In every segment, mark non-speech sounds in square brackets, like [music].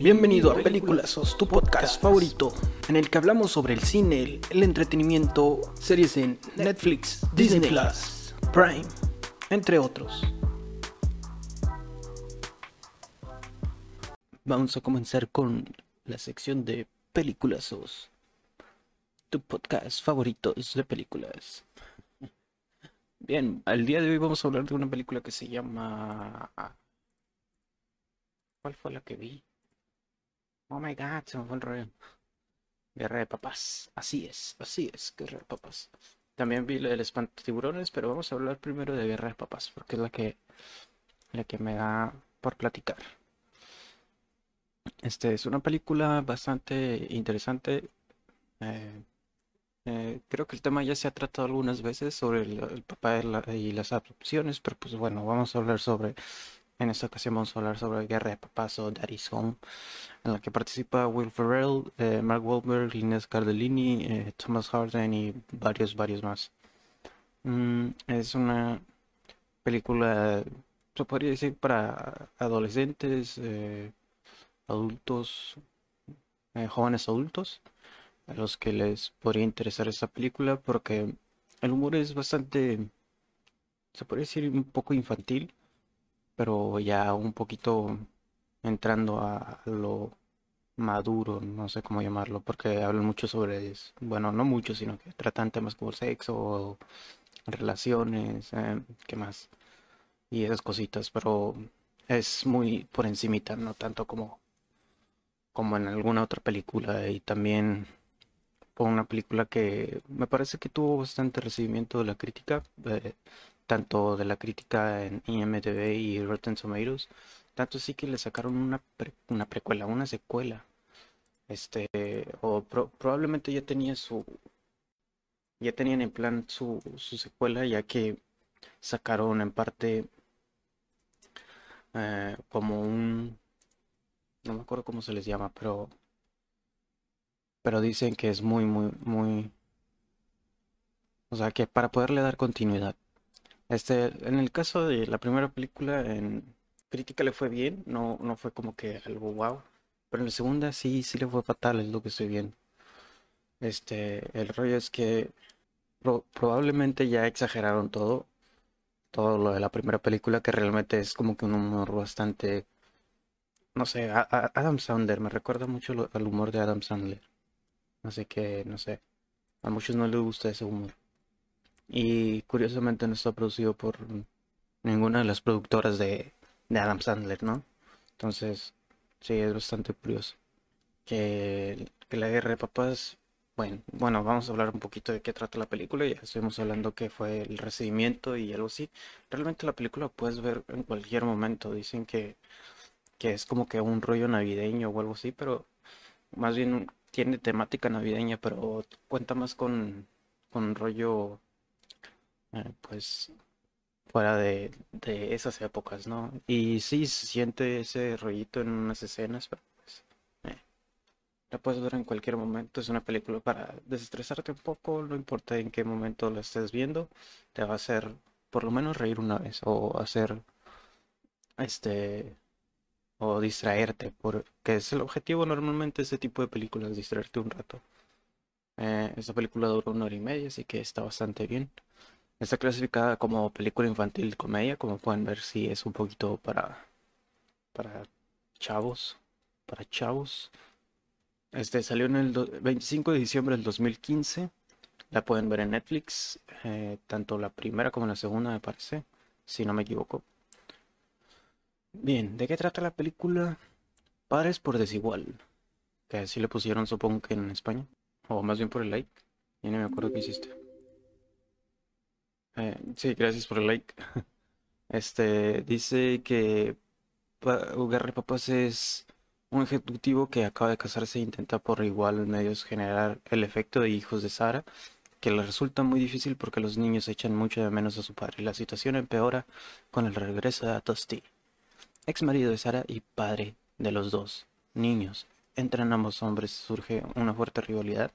Bienvenido a Películas, tu podcast favorito, en el que hablamos sobre el cine, el, entretenimiento, series en Netflix, Disney Plus, Prime, entre otros. Vamos a comenzar con la sección de Películas, tu podcast favorito de películas. Bien, al día de hoy vamos a hablar de una película que se llama... ¿Cuál fue la que vi? Oh my god, se me fue el rollo. Guerra de papas. Así es, así es, Guerra de papas. También vi la del tiburones, pero vamos a hablar primero de Guerra de papas, porque es la que, la que me da por platicar. Este es una película bastante interesante. Eh, eh, creo que el tema ya se ha tratado algunas veces sobre el, papá y las adopciones, pero pues bueno, vamos a hablar sobre, en esta ocasión vamos a hablar sobre Guerra de Papás o Daddy's Home, en la que participa Will Ferrell, eh, Mark Wahlberg, Inés Cardellini, eh, Thomas Harden y varios, varios más. Mm, es una película, se podría decir, para adolescentes, adultos, jóvenes adultos a los que les podría interesar esta película porque el humor es bastante, se podría decir un poco infantil, pero ya un poquito entrando a lo maduro, no sé cómo llamarlo, porque hablan mucho sobre, bueno, no mucho, sino que tratan temas como sexo, relaciones, eh, ¿qué más? Y esas cositas, pero es muy por encimita, no tanto como como en alguna otra película y también fue una película que me parece que tuvo bastante recibimiento de la crítica, eh, tanto de la crítica en IMDb y Rotten Tomatoes, tanto sí que le sacaron una, una precuela, una secuela, este, o probablemente ya tenía su, ya tenían en plan su, su secuela, ya que sacaron en parte eh, como un, no me acuerdo cómo se les llama, pero pero dicen que es muy, muy, muy... O sea, que para poderle dar continuidad. Este, en el caso de la primera película, en crítica le fue bien, no, no fue como que algo wow. Pero en la segunda sí, sí le fue fatal, es lo que estoy viendo. Este, el rollo es que probablemente ya exageraron todo. Todo lo de la primera película, que realmente es como que un humor bastante. No sé, Adam Sandler, me recuerda mucho al humor de Adam Sandler. Así que, no sé, a muchos no les gusta ese humor. Y curiosamente no está producido por ninguna de las productoras de, Adam Sandler, ¿no? Entonces, sí, es bastante curioso. Que, la guerra de papás, bueno, bueno, vamos a hablar un poquito de qué trata la película. Ya estuvimos hablando que fue el recibimiento y algo así. Realmente la película puedes ver en cualquier momento. Dicen que, que es como que un rollo navideño o algo así, pero más bien tiene temática navideña, pero cuenta más con, con rollo, eh, pues, fuera de, de, esas épocas, ¿no? Y sí se siente ese rollito en unas escenas, pero pues, eh, la puedes ver en cualquier momento. Es una película para desestresarte un poco, no importa en qué momento la estés viendo, te va a hacer por lo menos reír una vez o hacer este o distraerte, porque es el objetivo normalmente de este tipo de películas, distraerte un rato. Eh, esta película dura una hora y media, así que está bastante bien. Está clasificada como película infantil comedia, como pueden ver, si es un poquito para, para chavos, para chavos. Este salió en el 25 de diciembre del 2015. La pueden ver en Netflix, eh, tanto la primera como la segunda, me parece, si no me equivoco. Bien, ¿de qué trata la película? Padres por desigual. Que así le pusieron, supongo que en España. O más bien por el like. Ya no me acuerdo qué hiciste. Eh, sí, gracias por el like. [laughs] Este dice que Gary Papas es un ejecutivo que acaba de casarse e intenta por igual medios generar el efecto de hijos de Sara, que le resulta muy difícil porque los niños echan mucho de menos a su padre. La situación empeora con el regreso de Tosti ex marido de Sara y padre de los dos niños. Entre ambos hombres surge una fuerte rivalidad.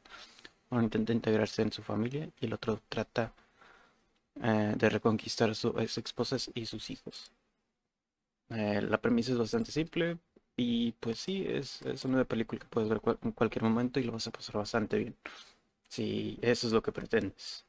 Uno intenta integrarse en su familia y el otro trata eh, de reconquistar a sus ex y sus hijos. Eh, la premisa es bastante simple. Y pues sí, es, es una película que puedes ver cual- en cualquier momento y lo vas a pasar bastante bien. Si eso es lo que pretendes.